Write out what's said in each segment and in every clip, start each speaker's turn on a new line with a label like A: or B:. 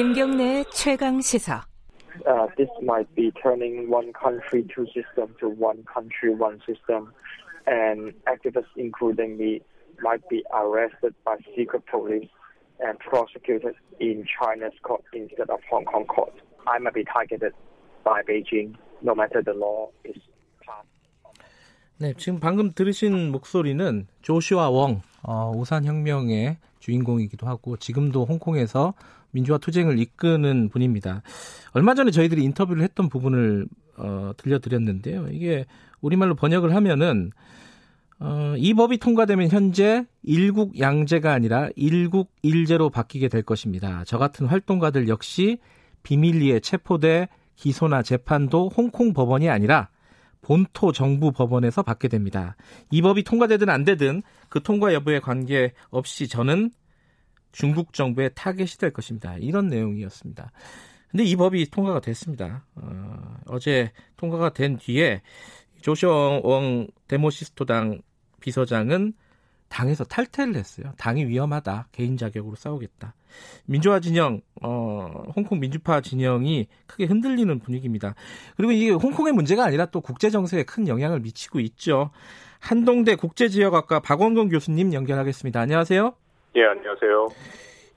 A: 김경래 최강 시사.
B: Uh, this might be turning one country two system to one country one system, and activists, including me, might be arrested by secret police and prosecuted in China's court instead of Hong Kong court. I might be targeted by Beijing, no matter the law is passed.
C: 네, 지금 방금 들으신 목소리는 조슈아 웡, 어, 우산혁명의 주인공이기도 하고 지금도 홍콩에서 민주화 투쟁을 이끄는 분입니다. 얼마 전에 저희들이 인터뷰를 했던 부분을 어, 들려드렸는데요. 이게 우리말로 번역을 하면은 어, 이 법이 통과되면 현재 일국 양제가 아니라 일국 일제로 바뀌게 될 것입니다. 저 같은 활동가들 역시 비밀리에 체포돼 기소나 재판도 홍콩 법원이 아니라 본토 정부 법원에서 받게 됩니다. 이 법이 통과되든 안 되든 그 통과 여부에 관계없이 저는 중국 정부의 타겟이 될 것입니다. 이런 내용이었습니다. 근데 이 법이 통과가 됐습니다. 어, 제 통과가 된 뒤에 조시원 웡 데모시스토당 비서장은 당에서 탈퇴를 했어요. 당이 위험하다. 개인 자격으로 싸우겠다. 민주화 진영, 어, 홍콩 민주파 진영이 크게 흔들리는 분위기입니다. 그리고 이게 홍콩의 문제가 아니라 또 국제 정세에 큰 영향을 미치고 있죠. 한동대 국제지역학과 박원근 교수님 연결하겠습니다. 안녕하세요.
D: 예, 안녕하세요.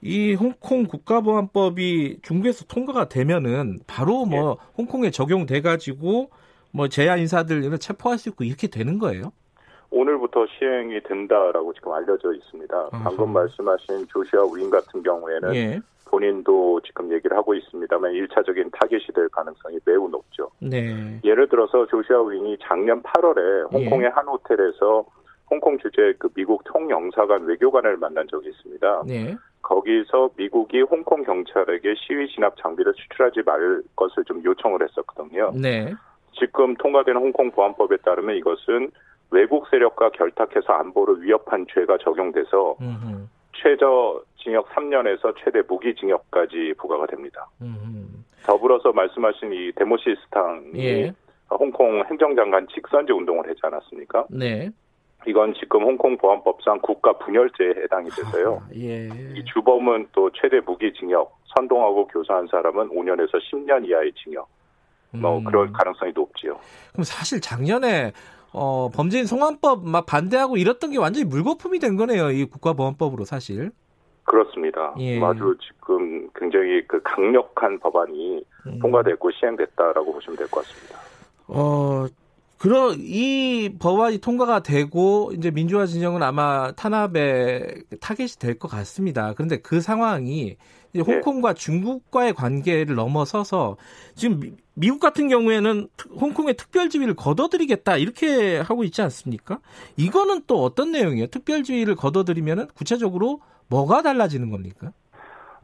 C: 이 홍콩 국가보안법이 중국에서 통과가 되면은 바로 뭐 예. 홍콩에 적용돼 가지고 뭐 제야 인사들을 체포할 수 있고 이렇게 되는 거예요?
D: 오늘부터 시행이 된다라고 지금 알려져 있습니다. 아하. 방금 말씀하신 조시아 우인 같은 경우에는 예. 본인도 지금 얘기를 하고 있습니다만 1차적인 타겟이 될 가능성이 매우 높죠. 네. 예를 들어서 조시아 우인이 작년 8월에 홍콩의 예. 한 호텔에서 홍콩 주재 그 미국 통영사관 외교관을 만난 적이 있습니다. 네. 거기서 미국이 홍콩 경찰에게 시위 진압 장비를 수출하지 말 것을 좀 요청을 했었거든요. 네. 지금 통과되는 홍콩 보안법에 따르면 이것은 외국 세력과 결탁해서 안보를 위협한 죄가 적용돼서 음흠. 최저 징역 3년에서 최대 무기 징역까지 부과가 됩니다. 음흠. 더불어서 말씀하신 이 데모시스탕이 예. 홍콩 행정장관 직선제 운동을 했지 않았습니까? 네. 이건 지금 홍콩 보안법상 국가 분열죄에 해당이 돼서요. 아, 예. 이 주범은 또 최대 무기징역, 선동하고 교사한 사람은 5년에서 10년 이하의 징역. 뭐 음. 그럴 가능성이 높지요.
C: 그럼 사실 작년에 어, 범죄인 송환법 막 반대하고 이랬던 게 완전히 물거품이 된 거네요. 이 국가보안법으로 사실.
D: 그렇습니다. 예. 아주 지금 굉장히 그 강력한 법안이 음. 통과됐고 시행됐다라고 보시면 될 것 같습니다.
C: 어, 그런 이 법안이 통과가 되고 이제 민주화 진영은 아마 탄압의 타겟이 될 것 같습니다. 그런데 그 상황이 이제 네. 홍콩과 네. 중국과의 관계를 넘어서서 지금 미, 국 같은 경우에는 홍콩의 특별 지위를 거둬들이겠다 이렇게 하고 있지 않습니까? 이거는 또 어떤 내용이에요? 특별 지위를 거둬들이면 구체적으로 뭐가 달라지는 겁니까?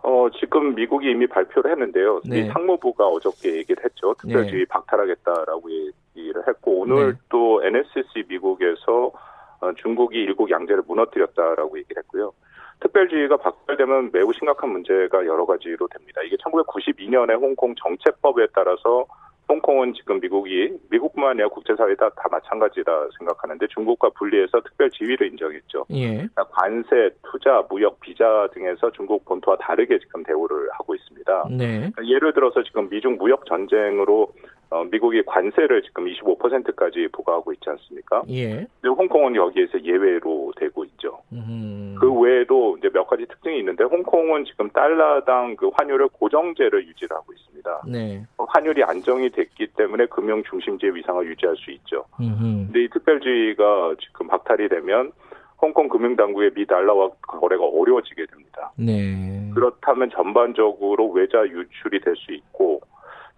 D: 어, 지금 미국이 이미 발표를 했는데요. 네. 미 상무부가 어저께 얘기를 했죠. 특별지위 네. 박탈하겠다라고 얘기를 했고, 오늘 네. 또 NSC 미국에서 어, 중국이 일국 양제를 무너뜨렸다라고 얘기를 했고요. 특별지위가 박탈되면 매우 심각한 문제가 여러 가지로 됩니다. 이게 1992년에 홍콩 정책법에 따라서 홍콩은 지금 미국이 미국뿐만 아니라 국제사회 다, 다 마찬가지라 생각하는데 중국과 분리해서 특별 지위를 인정했죠. 예. 그러니까 관세, 투자, 무역, 비자 등에서 중국 본토와 다르게 지금 대우를 하고 있습니다. 네. 그러니까 예를 들어서 지금 미중 무역 전쟁으로 어, 미국이 관세를 지금 25%까지 부과하고 있지 않습니까? 예. 홍콩은 여기에서 예외로 되고 있죠. 음. 그 외에도 이제 몇 가지 특징이 있는데 홍콩은 지금 달러당 그 환율을 고정제를 유지를 하고 있습니다. 네. 어, 환율이 안정이 됐기 때문에 금융 중심지의 위상을 유지할 수 있죠. 음. 근데 이 특별주의가 지금 박탈이 되면 홍콩 금융당국의 미 달러와 거래가 어려워지게 됩니다. 네. 그렇다면 전반적으로 외자 유출이 될 수 있고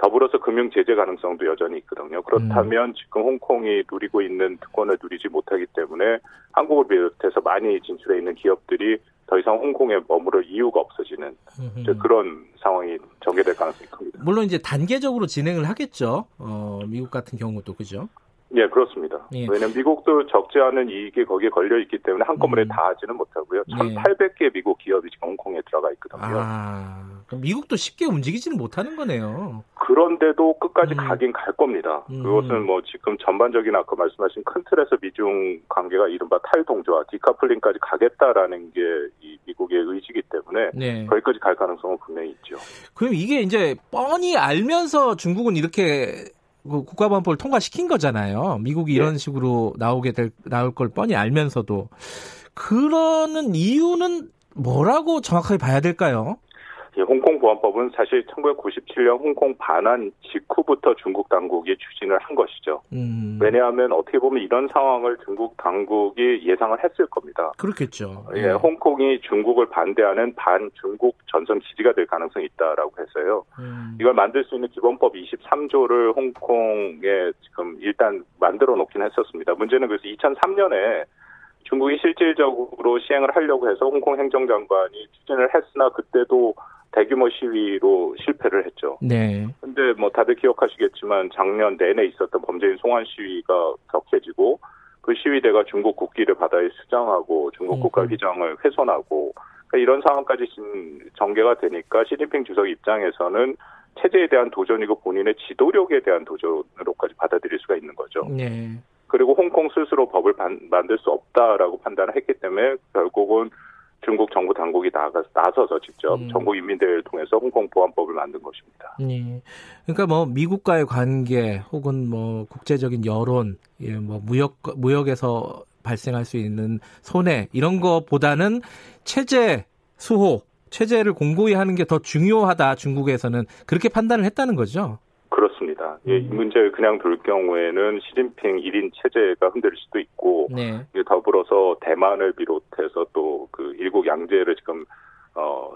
D: 더불어서 금융 제재 가능성도 여전히 있거든요. 그렇다면 음. 지금 홍콩이 누리고 있는 특권을 누리지 못하기 때문에 한국을 비롯해서 많이 진출해 있는 기업들이 더 이상 홍콩에 머무를 이유가 없어지는 그런 상황이 전개될 가능성이 큽니다.
C: 물론 이제 단계적으로 진행을 하겠죠. 어, 미국 같은 경우도 그죠?
D: 예, 그렇습니다. 예. 왜냐하면 미국도 적지 않은 이익이 거기에 걸려 있기 때문에 한꺼번에 음. 다 하지는 못하고요. 1,800개 예. 미국 기업이 지금 홍콩에 들어가 있거든요.
C: 아, 미국도 쉽게 움직이지는 못하는 거네요.
D: 그런데도 끝까지 음. 가긴 갈 겁니다. 음. 그것은 뭐 지금 전반적인 아까 말씀하신 큰 틀에서 미중 관계가 이른바 탈동조화, 디카플링까지 가겠다라는 게 이 미국의 의지이기 때문에 네. 거기까지 갈 가능성은 분명히 있죠.
C: 그럼 이게 이제 뻔히 알면서 중국은 이렇게 그 국가보안법을 통과시킨 거잖아요. 미국이 이런 네. 식으로 나오게 될 나올 걸 뻔히 알면서도 그러는 이유는 뭐라고 정확하게 봐야 될까요?
D: 홍콩 보안법은 사실 1997년 홍콩 반환 직후부터 중국 당국이 추진을 한 것이죠. 음. 왜냐하면 어떻게 보면 이런 상황을 중국 당국이 예상을 했을 겁니다.
C: 그렇겠죠.
D: 예, 네. 홍콩이 중국을 반대하는 반중국 전선 지지가 될 가능성이 있다라고 해서요. 음. 이걸 만들 수 있는 기본법 23조를 홍콩에 지금 일단 만들어 놓긴 했었습니다. 문제는 그래서 2003년에 중국이 실질적으로 시행을 하려고 해서 홍콩 행정장관이 추진을 했으나 그때도 대규모 시위로 실패를 했죠. 네. 근데 뭐 다들 기억하시겠지만 작년 내내 있었던 범죄인 송환 시위가 격해지고 그 시위대가 중국 국기를 바다에 수장하고 중국 국가 휘장을 훼손하고 그러니까 이런 상황까지 전개가 되니까 시진핑 주석 입장에서는 체제에 대한 도전이고 본인의 지도력에 대한 도전으로까지 받아들일 수가 있는 거죠. 네. 그리고 홍콩 스스로 법을 반, 만들 수 없다라고 판단을 했기 때문에 결국은 중국 정부 당국이 나가, 나서서 직접 음. 전국 인민대회를 통해서 홍콩 보안법을 만든 것입니다.
C: 네. 그러니까 뭐 미국과의 관계 혹은 뭐 국제적인 여론, 예, 뭐 무역 무역에서 발생할 수 있는 손해 이런 것보다는 체제 수호, 체제를 공고히 하는 게 더 중요하다 중국에서는 그렇게 판단을 했다는 거죠.
D: 그렇습니다. 예, 이 음. 문제를 그냥 둘 경우에는 시진핑 1인 체제가 흔들릴 수도 있고 네. 더불어서 대만을 비롯해서 또 그 일국 양제를 지금 어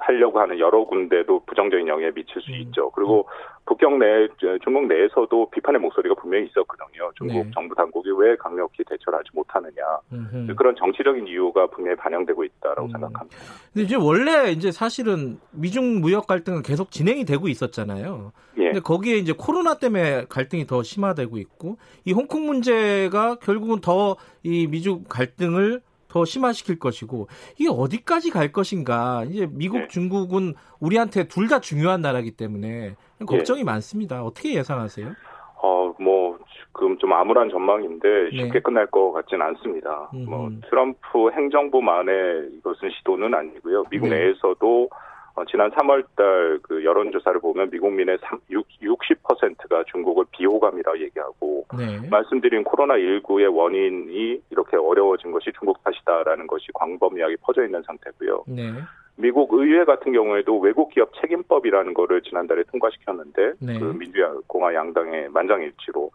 D: 하려고 하는 여러 군데도 부정적인 영향을 미칠 수 음. 있죠. 그리고 북경 내 중국 내에서도 비판의 목소리가 분명히 있었거든요. 중국 네. 정부 당국이 왜 강력히 대처를 하지 못하느냐 음흠. 그런 정치적인 이유가 분명히 반영되고 있다라고 음. 생각합니다.
C: 근데 이제 원래 이제 사실은 미중 무역 갈등은 계속 진행이 되고 있었잖아요. 예. 근데 거기에 이제 코로나 때문에 갈등이 더 심화되고 있고 이 홍콩 문제가 결국은 더 이 미중 갈등을 더 심화시킬 것이고 이게 어디까지 갈 것인가 이제 미국 네. 중국은 우리한테 둘 다 중요한 나라기 때문에 걱정이 네. 많습니다. 어떻게 예상하세요?
D: 어뭐 지금 좀 암울한 전망인데 쉽게 네. 끝날 것 같지는 않습니다. 음흠. 뭐 트럼프 행정부만의 이것은 시도는 아니고요. 미국 네. 내에서도 어, 지난 3월달 그 여론조사를 보면 미국민의 3, 6, 60%가 중국을 비호감이라 얘기하고 네. 말씀드린 코로나 19의 원인이 이렇게 어려워진 것이 중국 탓이다라는 것이 광범위하게 퍼져 있는 상태고요. 네. 미국 의회 같은 경우에도 외국 기업 책임법이라는 거를 지난달에 통과시켰는데 네. 그 민주공화 양당의 만장일치로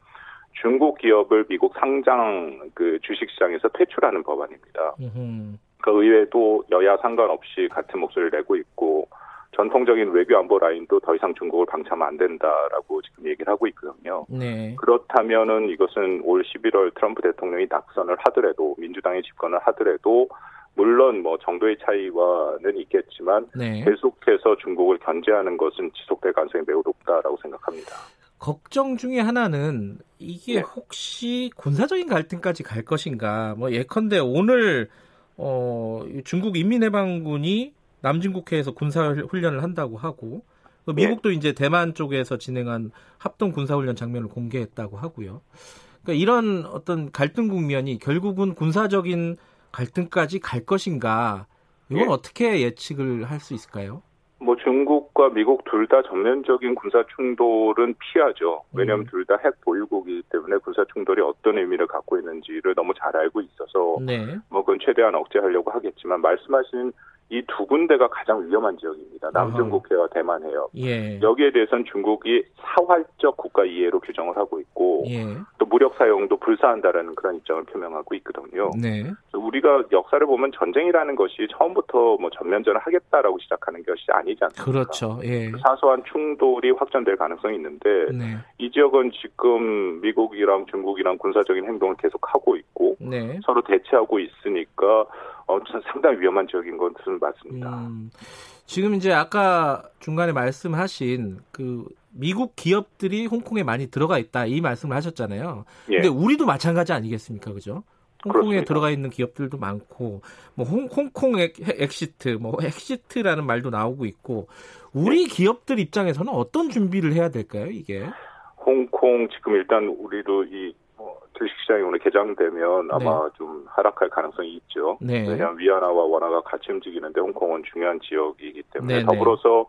D: 중국 기업을 미국 상장 그 주식시장에서 퇴출하는 법안입니다. 음흠. 그 의회도 여야 상관없이 같은 목소리를 내고 있고 전통적인 외교 안보 라인도 더 이상 중국을 방치하면 안 된다라고 지금 얘기를 하고 있거든요. 네. 그렇다면은 이것은 올 11월 트럼프 대통령이 낙선을 하더라도 민주당이 집권을 하더라도 물론 뭐 정도의 차이와는 있겠지만 네. 계속해서 중국을 견제하는 것은 지속될 가능성이 매우 높다라고 생각합니다.
C: 걱정 중에 하나는 이게 네. 혹시 군사적인 갈등까지 갈 것인가? 뭐 예컨대 오늘 어, 중국 인민해방군이 남진국해에서 군사 훈련을 한다고 하고 그 미국도 네. 이제 대만 쪽에서 진행한 합동 군사 훈련 장면을 공개했다고 하고요. 그러니까 이런 어떤 갈등 국면이 결국은 군사적인 갈등까지 갈 것인가? 이건 네. 어떻게 예측을 할 수 있을까요?
D: 뭐 중국과 미국 둘 다 전면적인 군사 충돌은 피하죠. 왜냐하면 음. 둘다 핵 보유국이기 때문에 군사 충돌이 어떤 의미를 갖고 있는지를 너무 잘 알고 있어서 네. 뭐 그건 최대한 억제하려고 하겠지만 말씀하신 이 두 군데가 가장 위험한 지역입니다. 남중국해와 대만 해역. 예. 여기에 대해서는 중국이 사활적 국가 이해로 규정을 하고 있고 예. 또 무력 사용도 불사한다라는 그런 입장을 표명하고 있거든요. 네. 우리가 역사를 보면 전쟁이라는 것이 처음부터 뭐 전면전을 하겠다라고 시작하는 것이 아니지 않습니까?
C: 그렇죠. 예.
D: 사소한 충돌이 확전될 가능성이 있는데 네. 이 지역은 지금 미국이랑 중국이랑 군사적인 행동을 계속하고 있고 네. 서로 대치하고 있으니까 어, 상당히 위험한 지역인 것은 맞습니다. 음,
C: 지금 이제 아까 중간에 말씀하신 그 미국 기업들이 홍콩에 많이 들어가 있다 이 말씀을 하셨잖아요. 예. 근데 우리도 마찬가지 아니겠습니까, 그죠? 홍콩에 그렇습니다. 들어가 있는 기업들도 많고 뭐 홍, 홍콩 엑, exit, 뭐 exit라는 말도 나오고 있고 우리 예. 기업들 입장에서는 어떤 준비를 해야 될까요, 이게?
D: 홍콩 지금 일단 우리도 이 주식시장이 오늘 개장되면 아마 네. 좀 하락할 가능성이 있죠. 네. 왜냐하면 위안화와 원화가 같이 움직이는데 홍콩은 중요한 지역이기 때문에 네, 네. 더불어서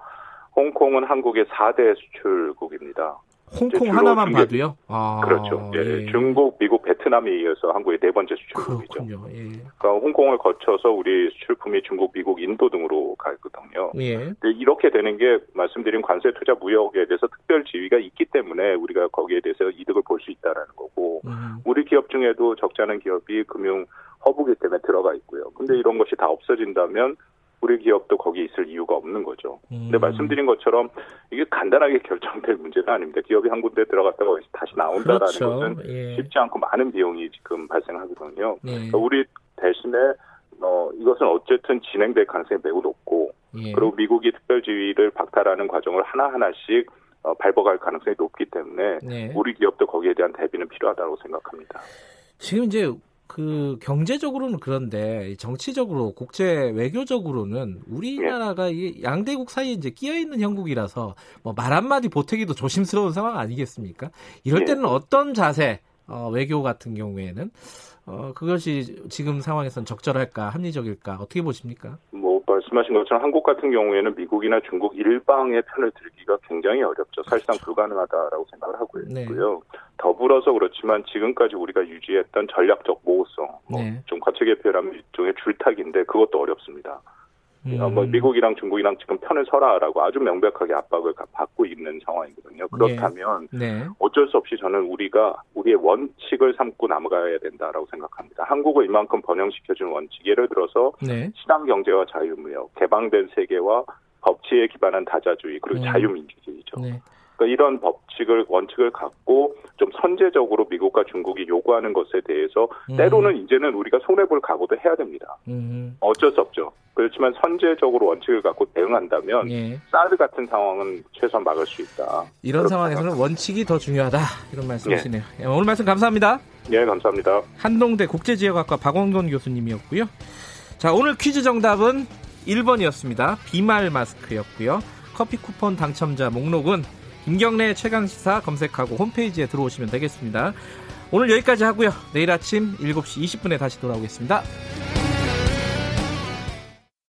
D: 홍콩은 한국의 4대 수출국입니다.
C: 홍콩 하나만 중개, 봐도요?
D: 아, 그렇죠. 예. 예. 중국, 미국, 베트남에 이어서 한국의 네 번째 수출국이죠. 예. 그러니까 홍콩을 거쳐서 우리 수출품이 중국, 미국, 인도 등으로 가거든요. 예. 이렇게 되는 게 말씀드린 관세 투자 무역에 대해서 특별 지위가 있기 때문에 우리가 거기에 대해서 이득을 볼 수 있다라는 거고 음. 우리 기업 중에도 적지 않은 기업이 금융 허브기 때문에 들어가 있고요. 근데 이런 것이 다 없어진다면 우리 기업도 거기 있을 이유가 없는 거죠. 음. 근데 말씀드린 것처럼 이게 간단하게 결정될 문제는 아닙니다. 기업이 한 군데 들어갔다가 다시 나온다라는 그렇죠. 것은 예. 쉽지 않고 많은 비용이 지금 발생하거든요. 예. 그러니까 우리 대신에 어, 이것은 어쨌든 진행될 가능성이 매우 높고 예. 그리고 미국이 특별지위를 박탈하는 과정을 하나하나씩 어, 밟아갈 가능성이 높기 때문에 네. 우리 기업도 거기에 대한 대비는 필요하다고 생각합니다.
C: 지금 이제 그 경제적으로는 그런데 정치적으로 국제 외교적으로는 우리나라가 이 양대국 사이에 이제 끼어 있는 형국이라서 뭐 말 한마디 보태기도 조심스러운 상황 아니겠습니까? 이럴 때는 어떤 자세 어, 외교 같은 경우에는 어, 그것이 지금 상황에선 적절할까 합리적일까 어떻게 보십니까?
D: 뭐 말씀하신 것처럼 한국 같은 경우에는 미국이나 중국 일방의 편을 들기가 굉장히 어렵죠. 사실상 그렇죠. 불가능하다라고 생각을 하고 네. 있고요. 네. 더불어서 그렇지만 지금까지 우리가 유지했던 전략적 모호성, 뭐 네. 좀 거칠게 표현하면 일종의 줄타기인데 그것도 어렵습니다. 음. 어, 뭐 미국이랑 중국이랑 지금 편을 서라라고 아주 명백하게 압박을 받고 있는 상황이거든요. 그렇다면 네. 네. 어쩔 수 없이 저는 우리가 우리의 원칙을 삼고 남아가야 된다라고 생각합니다. 한국을 이만큼 번영시켜준 원칙, 예를 들어서 네. 시장 경제와 자유무역, 개방된 세계와 법치에 기반한 다자주의 그리고 음. 자유민주주의죠. 네. 그러니까 이런 법칙을 원칙을 갖고 좀 선제적으로 미국과 중국이 요구하는 것에 대해서 음. 때로는 이제는 우리가 손해 볼 각오도 해야 됩니다. 음. 어쩔 수 없죠. 그렇지만 선제적으로 원칙을 갖고 대응한다면 예. 사드 같은 상황은 최소한 막을 수 있다.
C: 이런 상황에서는 원칙이 더 중요하다. 이런 말씀이시네요. 예. 예. 오늘 말씀 감사합니다.
D: 예, 감사합니다.
C: 한동대 국제지역학과 박원건 교수님이었고요. 자, 오늘 퀴즈 정답은 1번이었습니다. 비말 마스크였고요. 커피 쿠폰 당첨자 목록은 김경래 최강 시사 검색하고 홈페이지에 들어오시면 되겠습니다. 오늘 여기까지 하고요. 내일 아침 7시 20분에 다시 돌아오겠습니다.